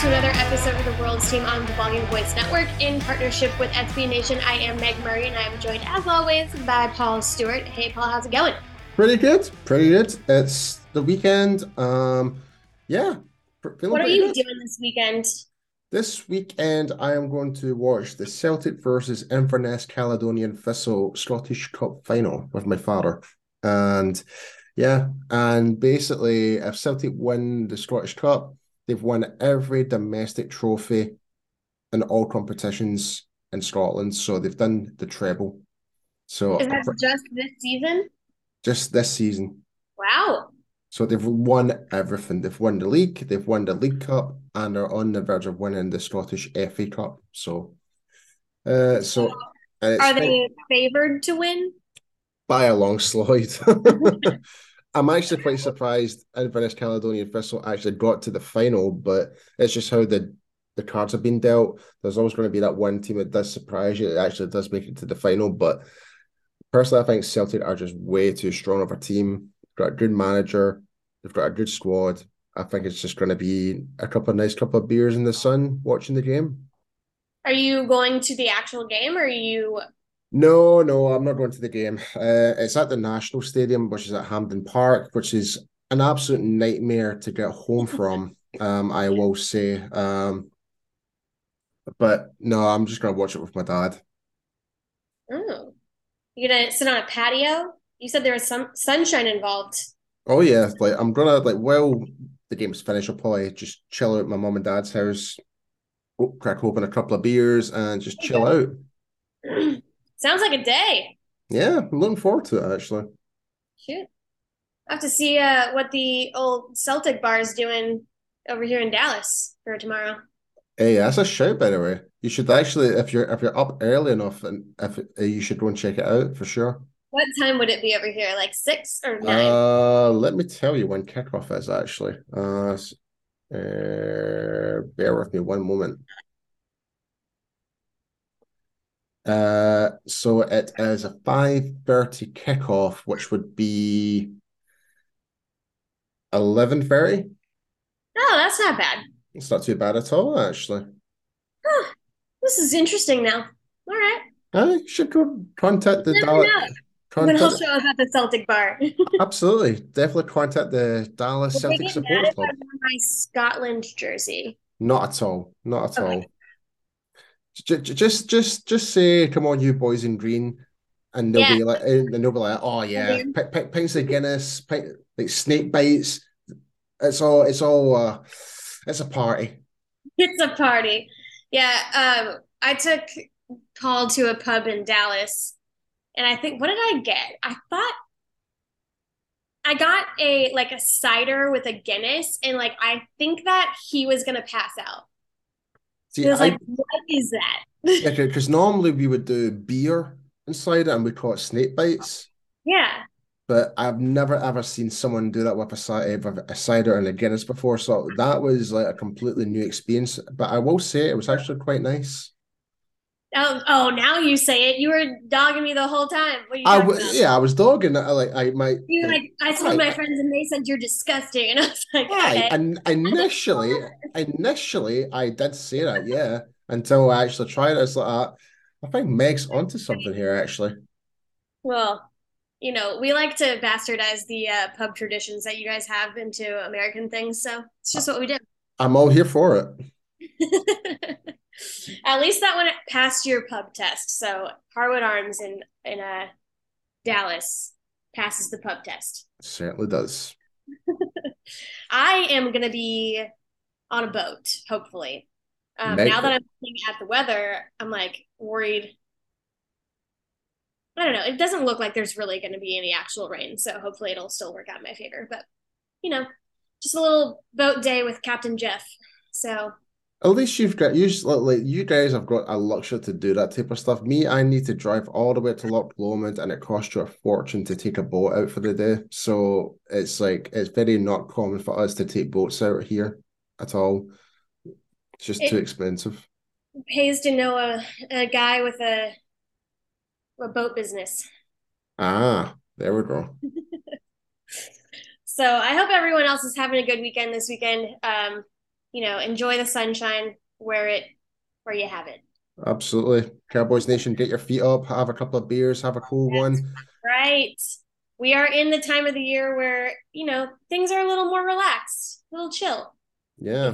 To another episode of the World's Team on the Volume Voice Network in partnership with SB Nation. I am Meg Murray and I'm joined as always by Paul Stewart. Hey Paul, how's it going? Pretty good, pretty good. It's the weekend. Um, yeah. What are you good. doing this weekend? This weekend, I am going to watch the Celtic versus Inverness Caledonian Thistle Scottish Cup final with my father. And yeah, and basically, if Celtic win the Scottish Cup, they've won every domestic trophy in all competitions in Scotland. So they've done the treble. So Is that just this season? just this season. Wow. So they've won everything. They've won the league, they've won the League Cup, and are on the verge of winning the Scottish FA Cup. So, uh, so it's Are they favored to win? by a long slide. I'm actually quite surprised Inverness Caledonian Thistle actually got to the final, but it's just how the the cards have been dealt. There's always going to be that one team that does surprise you. It actually does make it to the final, but personally, I think Celtic are just way too strong of a team. They've got a good manager. They've got a good squad. I think it's just going to be a couple of nice couple of beers in the sun watching the game. Are you going to the actual game or are you No, no, I'm not going to the game. Uh, it's at the National Stadium, which is at Hampden Park, which is an absolute nightmare to get home from. Um, I will say. Um, but no, I'm just gonna watch it with my dad. oh, you're gonna sit on a patio? You said there was some sunshine involved. Oh yeah, like I'm gonna like well, the game's finished. I'll probably just chill out at my mum and dad's house, crack open a couple of beers, and just chill out. Sounds like a day. Yeah, I'm looking forward to it actually. Shoot. I have to see uh, what the old Celtic bar is doing over here in Dallas for tomorrow. Hey, that's a shout, by the way. You should actually, if you're if you're up early enough, and if uh, you should go and check it out for sure. What time would it be over here? Like six or nine? Uh, let me tell you when kickoff is actually. Uh, uh, bear with me one moment. Uh, so it is a 5:30 kickoff, which would be 11:30. oh, that's not bad. It's not too bad at all, actually. Huh. This is interesting now. All right. I should go contact the Dallas. When he'll Contact, show us at the Celtic bar. absolutely, definitely contact the Dallas Celtic if I my Scotland jersey? Not at all. Not at Okay. all. Just, just, just say, "Come on, you boys in green," and they'll Yeah. be like, and they'll be like, "Oh yeah, p- p- pints of Guinness, pint, like snake bites." It's all, it's all, uh, it's a party. It's a party. Yeah, um, I took Paul to a pub in Dallas, and I think what did I get? I thought I got a like a cider with a Guinness, and like I think that he was gonna pass out. See, was I, like, "What is that?" yeah, because normally we would do beer inside it and we call it snake bites. Yeah, But I've never ever seen someone do that with a cider, a cider and a Guinness before. So that was like a completely new experience. But I will say it was actually quite nice. Oh, oh, now you say it. You were dogging me the whole time. What are you I about? yeah, I was dogging. I like I might. You like, I told my friends and they said you're disgusting. And I was like, Right. okay. And initially, initially, I did say that, yeah. Until I actually tried it, it's like, uh, I think Meg's onto something here. Actually, Well, you know, we like to bastardize the uh, pub traditions that you guys have into American things. So it's just what we do. I'm all here for it. At least that one passed your pub test. So Harwood Arms in in uh, Dallas passes the pub test. Certainly does. I am gonna be on a boat, hopefully. Um, now that I'm looking at the weather, I'm like worried. I don't know. It doesn't look like there's really going to be any actual rain, so hopefully it'll still work out in my favor. But you know, just a little boat day with Captain Jeff. So At least you've got you like you guys have got a luxury to do that type of stuff. Me, I need to drive all the way to Loch Lomond, and it costs you a fortune to take a boat out for the day. So it's like it's very not common for us to take boats out here at all. It's just too expensive. pays to know a, a guy with a a boat business. Ah, there we go. So I hope everyone else is having a good weekend this weekend. Um, you know, enjoy the sunshine where it where you have it. Absolutely. Cowboys Nation, get your feet up, have a couple of beers, have a cool Yes. one. Right. We are in the time of the year where, you know, things are a little more relaxed, a little chill, Yeah.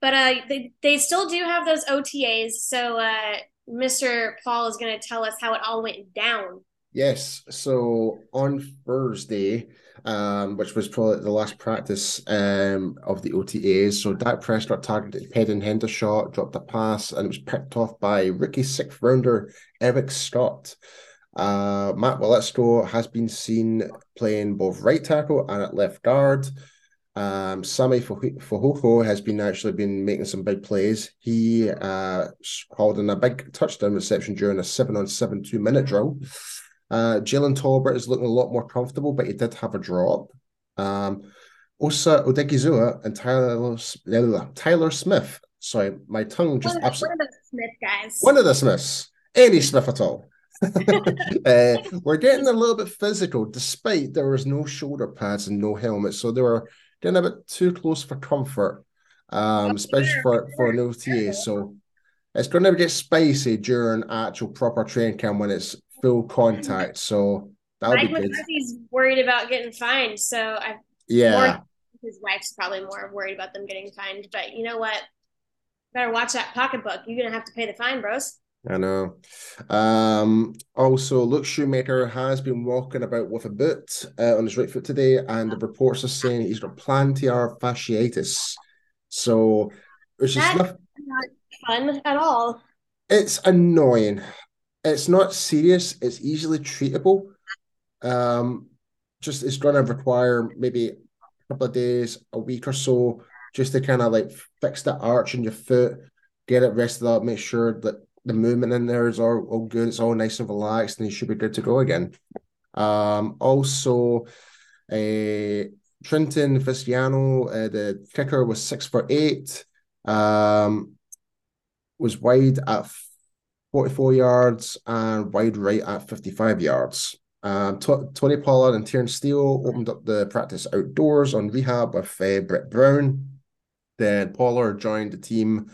But uh they they still do have those OTAs, so uh Mr. Paul is going to tell us how it all went down. Yes. So on Thursday, um, which was probably the last practice um of the OTAs, so Dak Prescott targeted Peyton Hendershot, dropped a pass, and it was picked off by rookie sixth rounder Eric Scott. Uh, Matt Waletzko has been seen playing both right tackle and at left guard. Um, Sammy Fahoko has been actually been making some big plays. He uh called in a big touchdown reception during a seven on seven two minute drill. Uh, Jalen Tolbert is looking a lot more comfortable, but he did have a drop. Um, Osa Odighizuwa and Tyler Tyler Smith. Sorry, my tongue just One of, one of those Smith guys. one of the Smiths, any Smith at all. uh, we're getting a little bit physical, despite there was no shoulder pads and no helmet, so they were getting a bit too close for comfort, um, especially for for an OTA. So it's going to get spicy during actual proper training camp when it's full contact. So that'll Mike be good. McCarthy's worried about getting fined, so I Yeah, his wife's probably more worried about them getting fined. But you know what? Better watch that pocketbook. You're gonna have to pay the fine, bros. I know. Um, also, Luke Schoonmaker has been walking about with a boot uh, on his right foot today, and the reports are saying he's got plantar fasciitis. So, which is Not fun at all. it's annoying. It's not serious. It's easily treatable. Um, just it's going to require maybe a couple of days, a week or so, just to kind of like fix the arch in your foot, get it rested up, make sure that the movement in there is all, all good. It's all nice and relaxed, and you should be good to go again. Um, also, uh, Trenton Vizcaino, uh, the kicker was six for eight. Um, was wide at 44 yards and wide right at 55 yards. Um, T- Tony Pollard and Terence Steele opened up the practice outdoors on rehab with uh, Britt Brown. Then Pollard joined the team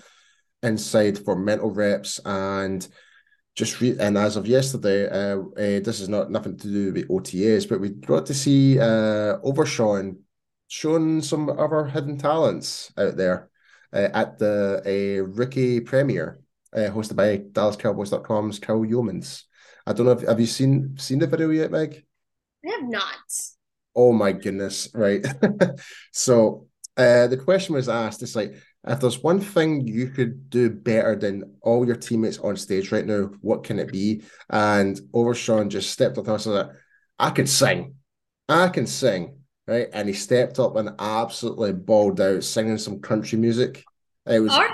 inside for mental reps and just re- and as of yesterday, uh, uh, this is not nothing to do with OTAs, but we got to see uh, Overshown showing some of our hidden talents out there uh, at the a rookie premiere uh, hosted by DallasCowboys.com's Kyle Youmans. I don't know if have you seen seen the video yet, Meg? I have not. Oh my goodness, right. so uh the question was asked, it's like if there's one thing you could do better than all your teammates on stage right now, what can it be? And Overshown just stepped up and said, I can sing. I can sing. Right. And he stepped up and absolutely bawled out singing some country music. It was right.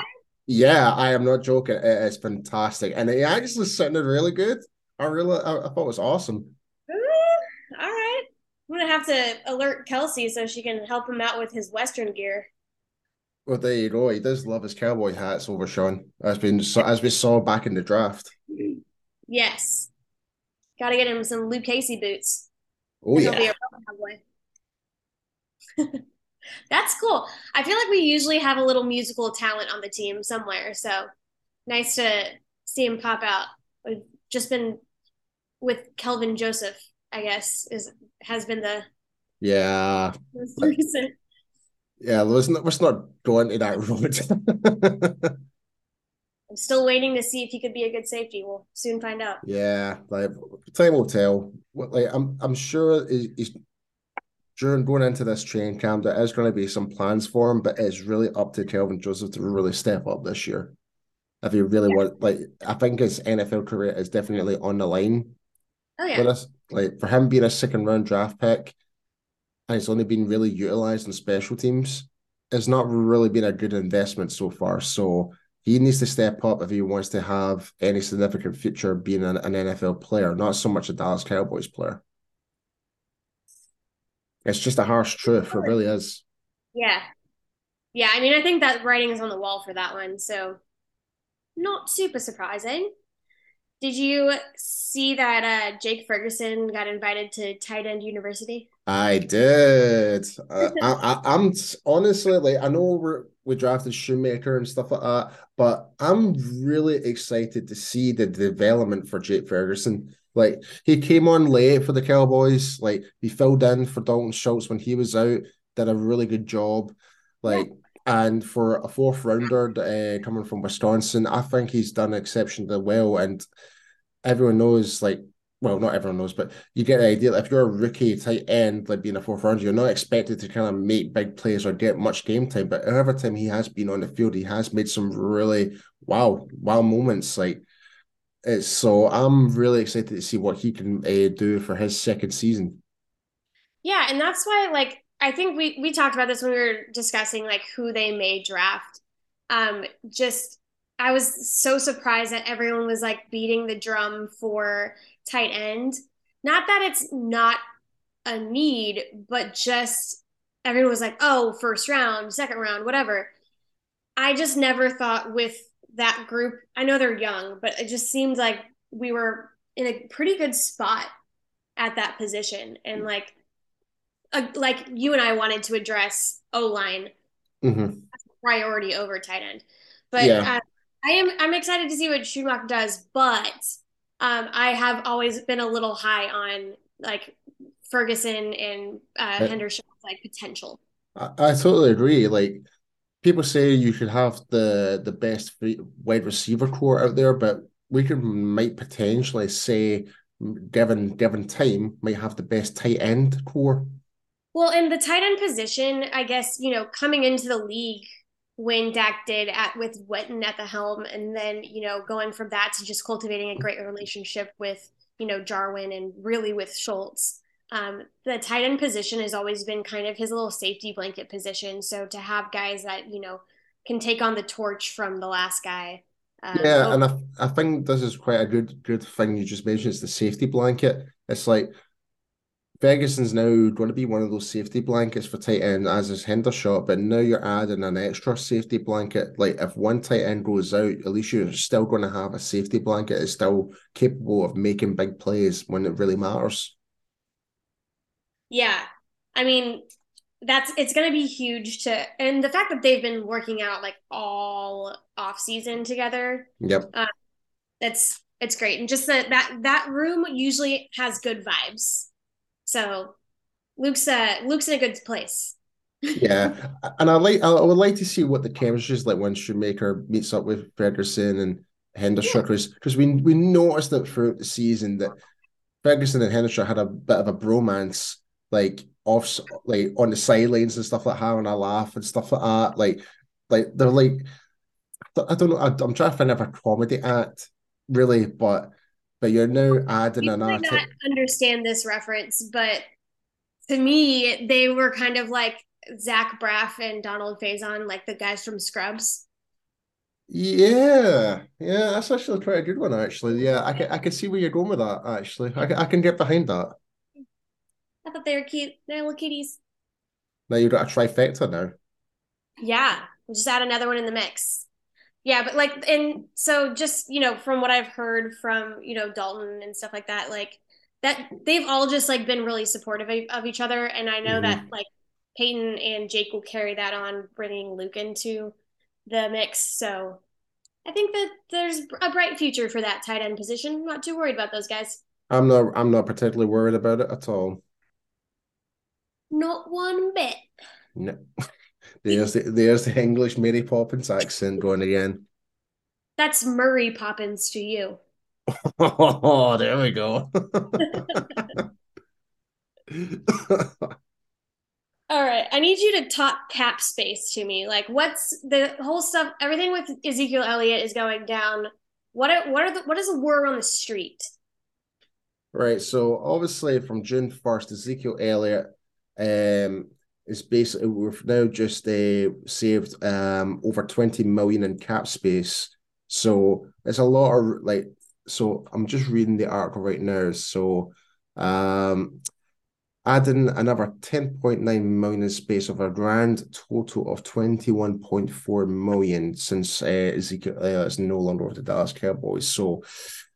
Yeah, I am not joking. It is fantastic. And it actually sounded really good. I really I, I thought it was awesome. Ooh, all right. I'm gonna have to alert Kelsey so she can help him out with his Western gear. Well, there you go. He does love his cowboy hats Overshown, as been as we saw back in the draft. Yes, got to get him some Lucchese boots. Oh yeah. That's cool. I feel like we usually have a little musical talent on the team somewhere, so nice to see him pop out. We've just been with Kelvin Joseph, I guess, is has been the yeah. Yeah, let's not let's not go into that road. I'm still waiting to see if he could be a good safety. We'll soon find out. Yeah, like time will tell. Like I'm I'm sure he's during going into this training camp, there is going to be some plans for him, but it's really up to Kelvin Joseph to really step up this year. If he really yeah. want, like, I think his NFL career is definitely on the line. Oh yeah. Us. Like for him being a second round draft pick, and he's only been really utilized in special teams, it's not really been a good investment so far. So he needs to step up if he wants to have any significant future being an, an NFL player, not so much a Dallas Cowboys player. It's just a harsh truth. It really is. Yeah. Yeah. I mean, I think that writing is on the wall for that one. So not super surprising. Did you see that uh, Jake Ferguson got invited to Tight End University? I did. uh, I, I, am honestly like I know we're we drafted Schoonmaker and stuff like that, but I'm really excited to see the development for Jake Ferguson. Like he came on late for the Cowboys. Like he filled in for Dalton Schultz when he was out. Did a really good job. Like and for a fourth rounder uh, coming from Wisconsin, I think he's done exceptionally well. And everyone knows, like, well, not everyone knows, but you get the idea. If you're a rookie tight end, like being a fourth rounder, you're not expected to kind of make big plays or get much game time. But every time he has been on the field, he has made some really wow, wow moments. Like it's so I'm really excited to see what he can uh, do for his second season. Yeah, and that's why like I think we we talked about this when we were discussing like who they may draft. Um just I was so surprised that everyone was like beating the drum for tight end. Not that it's not a need, but just everyone was like, "Oh, first round, second round, whatever." I just never thought with that group, I know they're young, but it just seemed like we were in a pretty good spot at that position. And like, uh, like you and I wanted to address O line mm-hmm. priority over tight end, but yeah. uh, I am I'm excited to see what Schoonmaker does. But um, I have always been a little high on like Ferguson and uh, Henderson like potential. I, I totally agree. Like people say you should have the the best wide receiver core out there, but we could might potentially say, given given time, might have the best tight end core. Well, in the tight end position, I guess you know coming into the league when Dak did at with Witten at the helm, and then you know going from that to just cultivating a great relationship with you know Jarwin and really with Schultz um, the tight end position has always been kind of his little safety blanket position. So to have guys that you know can take on the torch from the last guy. Um, yeah, oh. and I, I think this is quite a good good thing you just mentioned. It's the safety blanket. It's like Ferguson's now going to be one of those safety blankets for tight end as is Hendershot, but now you're adding an extra safety blanket. Like if one tight end goes out, at least you're still going to have a safety blanket that's still capable of making big plays when it really matters. Yeah. I mean, that's it's going to be huge to and the fact that they've been working out like all off season together. Yep. Uh, that's it's great and just that that that room usually has good vibes. So Luke's uh Luke's in a good place. yeah, and I like I would like to see what the chemistry is like when Schoonmaker meets up with Ferguson and Henderson because yeah. because we we noticed that throughout the season that Ferguson and Henderson had a bit of a bromance like off like on the sidelines and stuff like having a laugh and stuff like that. Like like they're like I don't know. I, am trying to find a comedy act really, but but you're now adding an might not understand this reference, but to me, they were kind of like Zach Braff and Donald Faison, like the guys from Scrubs. Yeah, yeah, that's actually quite a good one. Actually, yeah, I can I can see where you're going with that. Actually, I can, I can get behind that. I thought they were cute. They're little kitties. Now you've got a trifecta now. Yeah. just add another one in the mix. Yeah, but like, and so just you know, from what I've heard from you know Dalton and stuff like that, like that they've all just like been really supportive of each other, and I know mm-hmm. that like Peyton and Jake will carry that on, bringing Luke into the mix. So I think that there's a bright future for that tight end position. I'm not too worried about those guys. I'm not. I'm not particularly worried about it at all. Not one bit. No. There's the, there's the English Mary Poppins accent going again. That's Murray Poppins to you. Oh, there we go. All right, I need you to talk cap space to me. Like, what's the whole stuff? Everything with Ezekiel Elliott is going down. What are what are the what is the word on the street? Right. So obviously, from June first, Ezekiel Elliott um, is basically we've now just uh, saved um over 20 million in cap space. So it's a lot of like so I'm just reading the article right now. So um adding another 10.9 million in space of a grand total of 21.4 million since uh, Ezekiel uh, is no longer with the Dallas Cowboys. So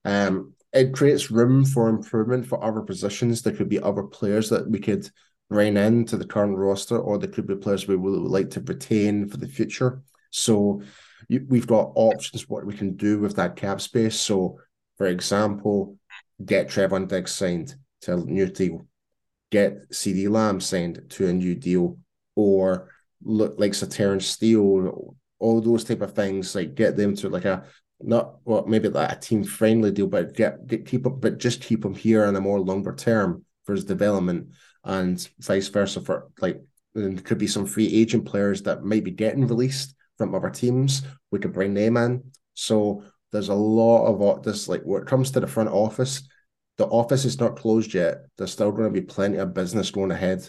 um it creates room for improvement for other positions. There could be other players that we could bring in to the current roster, or there could be players we would like to retain for the future. So you, we've got options what we can do with that cap space. So, for example, get Trevon Diggs signed to a new deal, get CeeDee Lamb signed to a new deal, or look like Terence Steele, all those type of things, like get them to like a not well maybe like a team friendly deal, but get, get keep but just keep him here on a more longer term for his development and vice versa for like there could be some free agent players that might be getting released from other teams. We could bring them in. So there's a lot of this like when it comes to the front office, the office is not closed yet. There's still going to be plenty of business going ahead.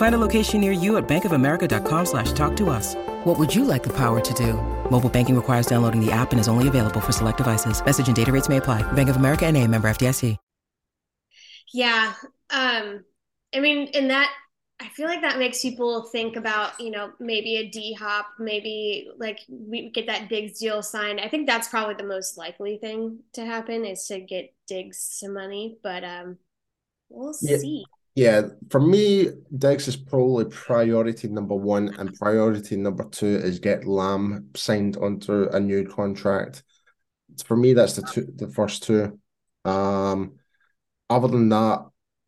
Find a location near you at bankofamerica.com slash talk to us. What would you like the power to do? Mobile banking requires downloading the app and is only available for select devices. Message and data rates may apply. Bank of America and a member FDIC. Yeah. Um, I mean, in that, I feel like that makes people think about, you know, maybe a D hop, maybe like we get that Diggs deal signed. I think that's probably the most likely thing to happen is to get Diggs some money, but um, we'll yeah. see. Yeah, for me, Diggs is probably priority number one, and priority number two is get Lamb signed onto a new contract. For me, that's the two, the first two. Um, other than that,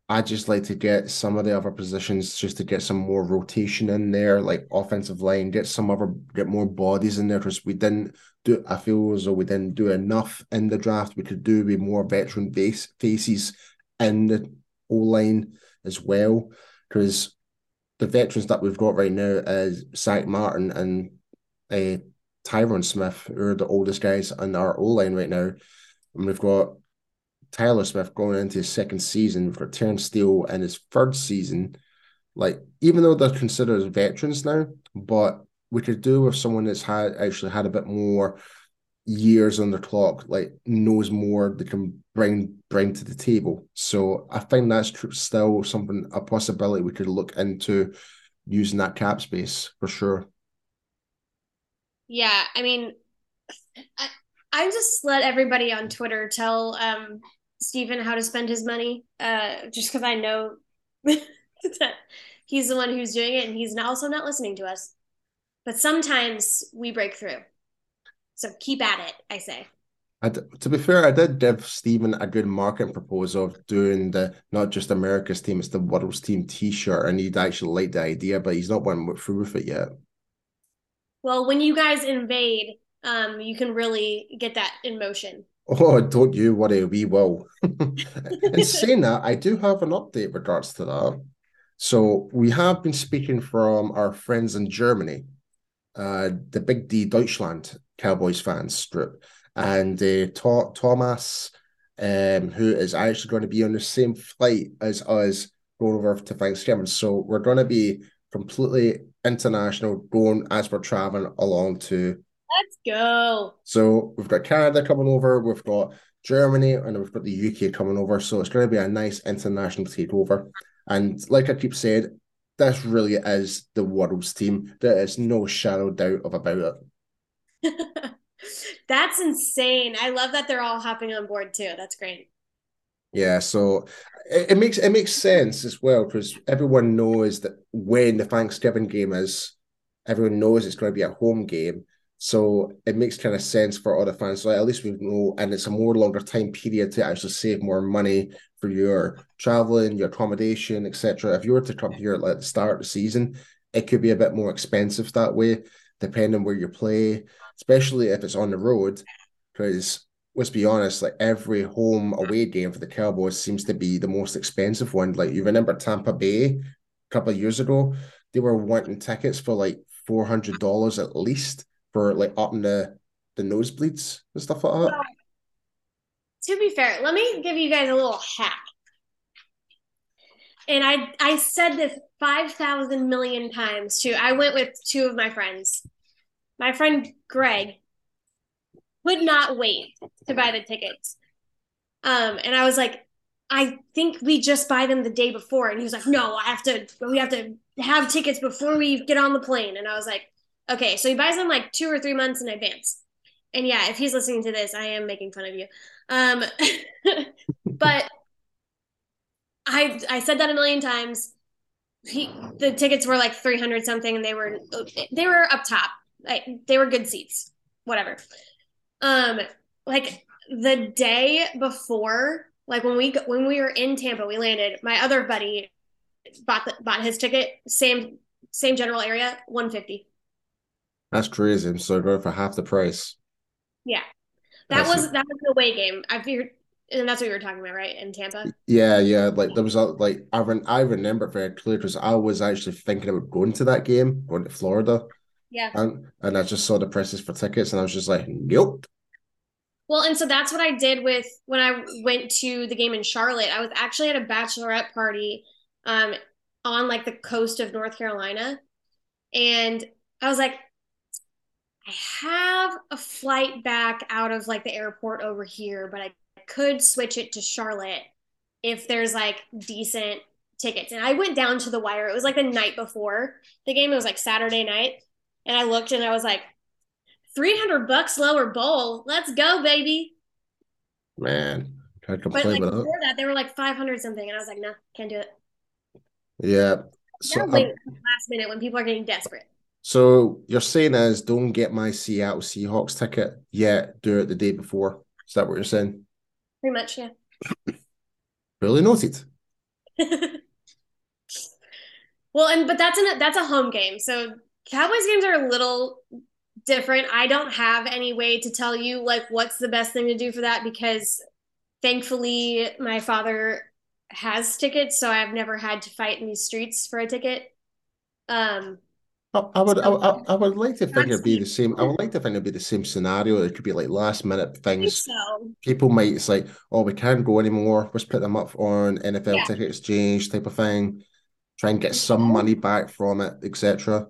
I just like to get some of the other positions just to get some more rotation in there, like offensive line, get some other get more bodies in there because we didn't do. I feel as though we didn't do enough in the draft. We could do with more veteran base faces in the O line as well, because the veterans that we've got right now is Zack Martin and uh, Tyron Smith, who are the oldest guys in our O line right now. And we've got Tyler Smith going into his second season. We've got Terence Steele in his third season. Like, even though they're considered veterans now, but we could do with someone that's had actually had a bit more years on the clock, like knows more they can bring bring to the table. So I think that's still something a possibility we could look into using that cap space for sure. Yeah, I mean, I, I just let everybody on Twitter tell um Stephen how to spend his money, uh, just because I know that he's the one who's doing it, and he's also not listening to us. But sometimes we break through. So keep at it, I say. I d- to be fair, I did give Stephen a good marketing proposal of doing the not just America's team, it's the world's team T-shirt, and he'd actually like the idea, but he's not went through with it yet. Well, when you guys invade, um, you can really get that in motion. Oh, don't you worry, we will. and saying that, I do have an update regards to that. So we have been speaking from our friends in Germany, uh, the Big D Deutschland Cowboys fans strip and uh, Thomas, um, who is actually going to be on the same flight as us going over to Thanksgiving. So we're going to be completely international, going as we're traveling along to. Let's go. So we've got Canada coming over, we've got Germany, and we've got the UK coming over. So it's going to be a nice international takeover. And like I keep saying, this really is the world's team. There is no shadow doubt of about it. That's insane. I love that they're all hopping on board too. That's great. Yeah, so it, it makes it makes sense as well because everyone knows that when the Thanksgiving game is, everyone knows it's going to be a home game. So it makes kind of sense for other fans. So at least we know, and it's a more longer time period to actually save more money for your traveling, your accommodation, etc. If you were to come here at the start of the season, it could be a bit more expensive that way, depending where you play especially if it's on the road, because let's be honest, like every home away game for the Cowboys seems to be the most expensive one. Like you remember Tampa Bay a couple of years ago, they were wanting tickets for like four hundred dollars at least for like up in the the nosebleeds and stuff like that. Well, to be fair, let me give you guys a little hack. And I I said this five thousand million times too. I went with two of my friends my friend Greg would not wait to buy the tickets. Um, and I was like, I think we just buy them the day before. And he was like, No, I have to, we have to have tickets before we get on the plane. And I was like, Okay. So he buys them like two or three months in advance. And yeah, if he's listening to this, I am making fun of you. Um, but I I said that a million times. He, the tickets were like 300 something and they were they were up top like they were good seats, whatever. Um, like the day before, like when we when we were in Tampa, we landed. My other buddy bought the, bought his ticket, same same general area, one fifty. That's crazy. So going for half the price. Yeah, that That's was that was the away game. I figured, and that's what you were talking about, right? In Tampa. Yeah, yeah. Like there was a like I re- I remember very clearly because I was actually thinking about going to that game, going to Florida. Yeah. And and I just saw the prices for tickets and I was just like, nope. Well, and so that's what I did with when I went to the game in Charlotte. I was actually at a bachelorette party um on like the coast of North Carolina. And I was like, I have a flight back out of like the airport over here, but I could switch it to Charlotte if there's like decent tickets. And I went down to the wire. It was like the night before the game. It was like Saturday night. And I looked and I was like, 300 bucks lower bowl. Let's go, baby. Man, can't complain but like before that. that, they were like 500 something. And I was like, no, can't do it. Yeah. So, um, last minute when people are getting desperate. So you're saying is don't get my Seattle Seahawks ticket yet, do it the day before. Is that what you're saying? Pretty much, yeah. really noted. well, and but that's an that's a home game, so Cowboys games are a little different. I don't have any way to tell you like what's the best thing to do for that because thankfully my father has tickets, so I've never had to fight in these streets for a ticket. Um I, would, I, I, I, would like to think it'd be the same. I would like to think it'd be the same scenario. It could be like last minute things. So. People might it's like, oh, we can't go anymore. Let's put them up on NFL yeah. ticket exchange type of thing. Try and get some money back from it, etc.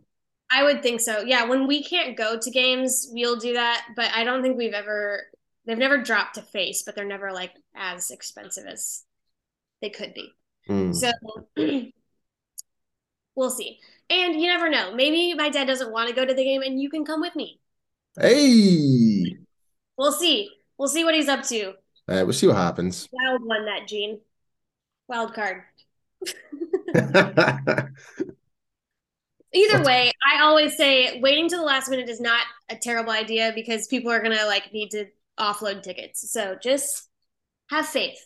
I would think so. Yeah, when we can't go to games, we'll do that. But I don't think we've ever they've never dropped to face, but they're never like as expensive as they could be. Mm. So we'll see. And you never know. Maybe my dad doesn't want to go to the game and you can come with me. Hey. We'll see. We'll see what he's up to. All right, we'll see what happens. Wild one, that Gene. Wild card. Either way, I always say waiting to the last minute is not a terrible idea because people are gonna like need to offload tickets. So just have faith.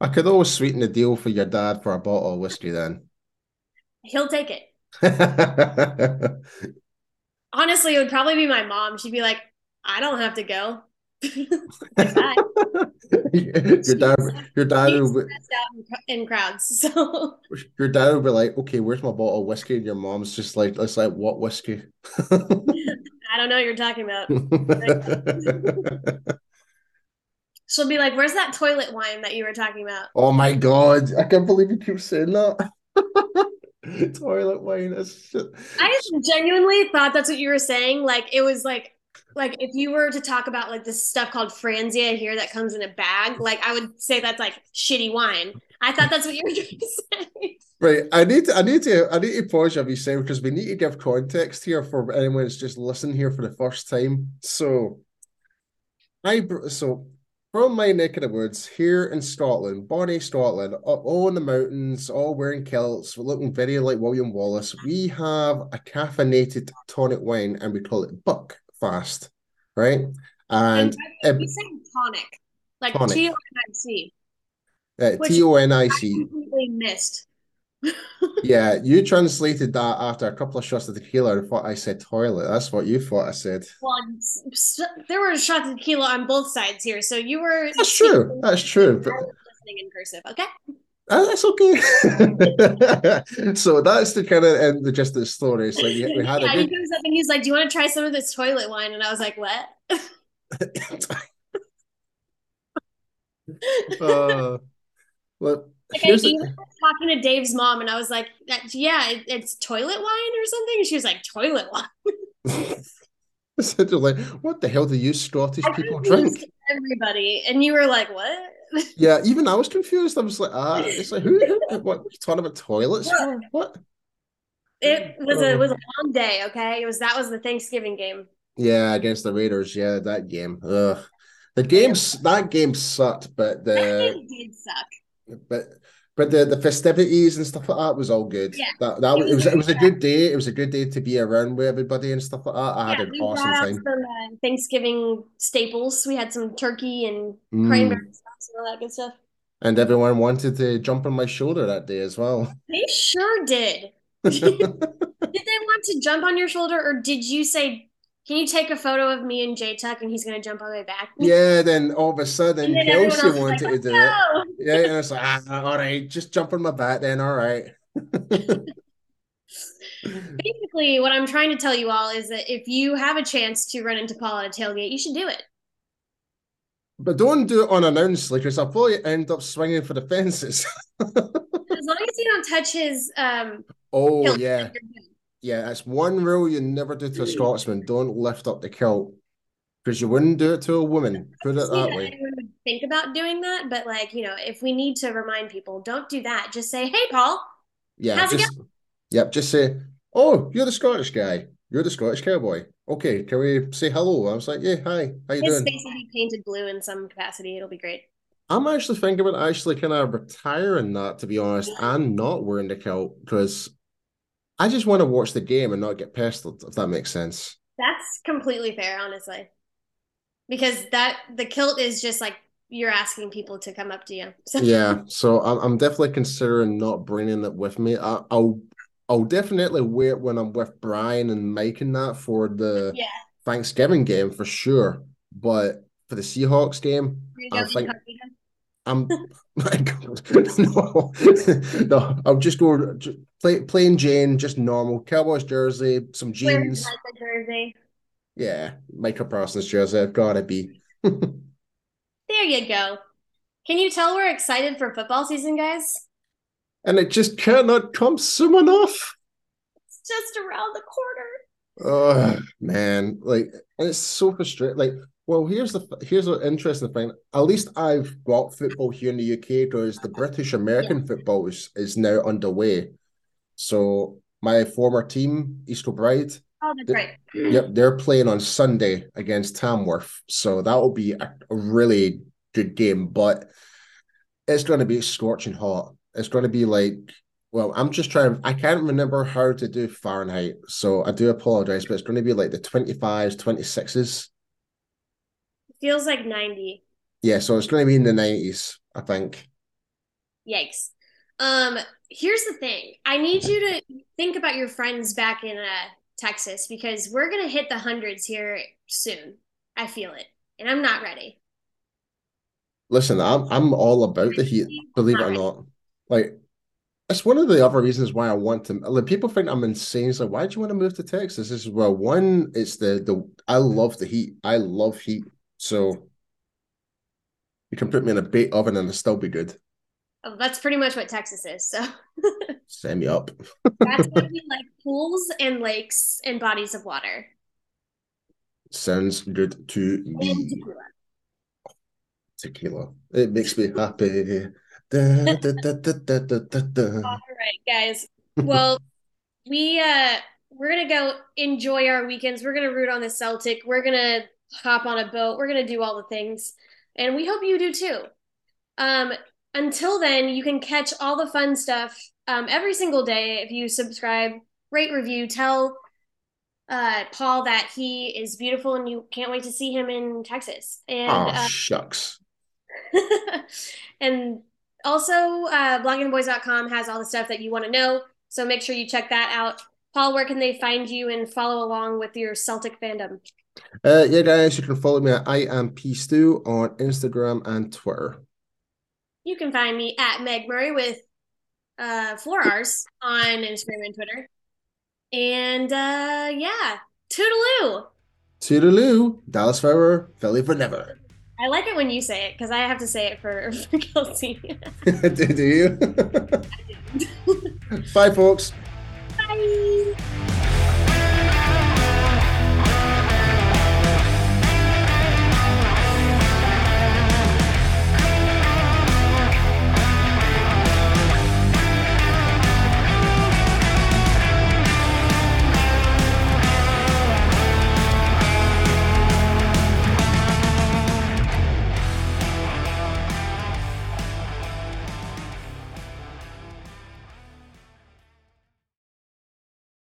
I could always sweeten the deal for your dad for a bottle of whiskey then. He'll take it. Honestly, it would probably be my mom. She'd be like, I don't have to go. your dad, your dad will be, in, in crowds. So your dad will be like, okay, where's my bottle of whiskey? And your mom's just like, it's like, what whiskey? I don't know what you're talking about. She'll be like, Where's that toilet wine that you were talking about? oh my god, I can't believe you keep saying that. Toilet wine is shit. I genuinely thought that's what you were saying. Like it was like like if you were to talk about like this stuff called Franzia here that comes in a bag, like I would say that's like shitty wine. I thought that's what you were trying to say. Right, I need to, I need to, I need to pause what you, saying because we need to give context here for anyone that's just listening here for the first time. So, I so from my neck of the woods here in Scotland, Bonnie, Scotland, up all in the mountains, all wearing kilts, looking very like William Wallace. We have a caffeinated tonic wine, and we call it Buck Fast, right? And And we say tonic, like Tonic. T O N I C. uh, T O N I I C. completely missed. Yeah, you translated that after a couple of shots of tequila and thought I said toilet. That's what you thought I said. Well, there were shots of tequila on both sides here, so you were That's true. That's true. But listening in cursive. Okay. uh, that's okay. so that's the kind of end the just the story. So we, we had yeah, a he good. comes up and he's like, "Do you want to try some of this toilet wine?" And I was like, "What?" uh, well, Like here's the- even was talking to Dave's mom, and I was like, "That- "Yeah, it, it's toilet wine or something." And she was like, "Toilet wine." So what the hell do you Scottish I people drink? Everybody, and you were like, "What?" Yeah, even I was confused. I was like, ah, it's like who, who what you talking about toilets for? What? It was a Oh. it was a long day. Okay, it was that was the Thanksgiving game. Yeah, against the Raiders. Yeah, that game. Ugh. The games that game sucked, but That the game did suck. But but the, the festivities and stuff like that was all good. Yeah. That that it was it was a good day. It was a good day to be around with everybody and stuff like that. I had an we awesome time. some uh, Thanksgiving staples. We had some turkey and Mm. cranberry sauce and all that good stuff. And everyone wanted to jump on my shoulder that day as well. They sure did. Did they want to jump on your shoulder, or did you say, "Can you take a photo of me and J Tuck, and he's going to jump on my back"? yeah, then all of a sudden And then everyone Kelsey wanted like, to do "Let's it. Yeah, and it's like, ah, all right, just jump on my back then, all right. Basically, what I'm trying to tell you all is that if you have a chance to run into Paul at a tailgate, you should do it. But don't do it unannounced, because I'll probably end up swinging for the fences. As long as you don't touch his um. Oh yeah. Yeah. That's one rule you never do to a Scotsman. Don't lift up the kilt because you wouldn't do it to a woman. Put it that way. think about doing that, but like you know, if we need to remind people, don't do that. Just say, "Hey, Paul." Yeah, just yep. Just say, "Oh, you're the Scottish guy. You're the Scottish cowboy." Okay, can we say hello? I was like, "Yeah, hi. How you His doing?" face will be painted blue in some capacity. It'll be great. I'm actually thinking about actually kind of retiring that, to be honest, and not wearing the kilt because I just want to watch the game and not get pestered, if that makes sense. That's completely fair, honestly. Because that the kilt is just like you're asking people to come up to you. So Yeah, so I'm I'm definitely considering not bringing it with me. I, I'll I'll definitely wear it when I'm with Brian and Mike and that for the Yeah. Thanksgiving game for sure. But for the Seahawks game, I think-. I'm my God, no, no. I'll just go just play, plain Jane, just normal Cowboys jersey, some jeans. Micah jersey. Yeah, Micah Parsons jersey. I've got to be. There you go. Can you tell we're excited for football season, guys? and it just cannot come soon enough. It's just around the corner. Oh man, like and it's so frustrating. Like, well, here's the here's an interesting thing. At least I've got football here in the UK because the British American football is, is now underway. So my former team, East Kilbride, Oh, that's The- right. yep, they're playing on Sunday against Tamworth. So that will be a, a really good game, but it's going to be scorching hot. It's going to be like, well, I'm just trying, I can't remember how to do Fahrenheit. So I do apologize, but it's going to be like the 25s, 26s. feels like 90. Yeah, so it's going to be in the 90s, I think. Yikes. Um, here's the thing. I need you to think about your friends back in uh, Texas because we're gonna hit the hundreds here soon. I feel it, and I'm not ready. Listen, I'm I'm all about the heat, believe it or not. Like, it's one of the other reasons why I want to. Like, people think I'm insane. It's like, why do you want to move to Texas? This is well, one, it's the the I love the heat. I love heat, so you can put me in a bait oven and it'll still be good. Oh, that's pretty much what Texas is. So Send me up. that's gonna be like pools and lakes and bodies of water. Sounds good to me. tequila. Tequila. It makes me happy. Da, da, da. All right, guys. Well, we uh we're gonna go enjoy our weekends. We're gonna root on the Celtic. We're gonna hop on a boat. We're gonna do all the things, and we hope you do too. Um, until then, you can catch all the fun stuff um, every single day if you subscribe, rate, review, tell uh, Paul that he is beautiful and you can't wait to see him in Texas. And Oh, uh, shucks. and also, uh, bloggingboys.com has all the stuff that you want to know. So make sure you check that out. Paul, where can they find you and follow along with your Celtic fandom? Uh, yeah, guys, you can follow me at I am P Stew on Instagram and Twitter. You can find me at Meg Murray with uh, four R's on Instagram and Twitter. And uh, yeah, toodaloo. Toodaloo, Dallas forever, Philly for never. I like it when you say it because I have to say it for, for Kelsey. do, do you? Bye, folks. Bye.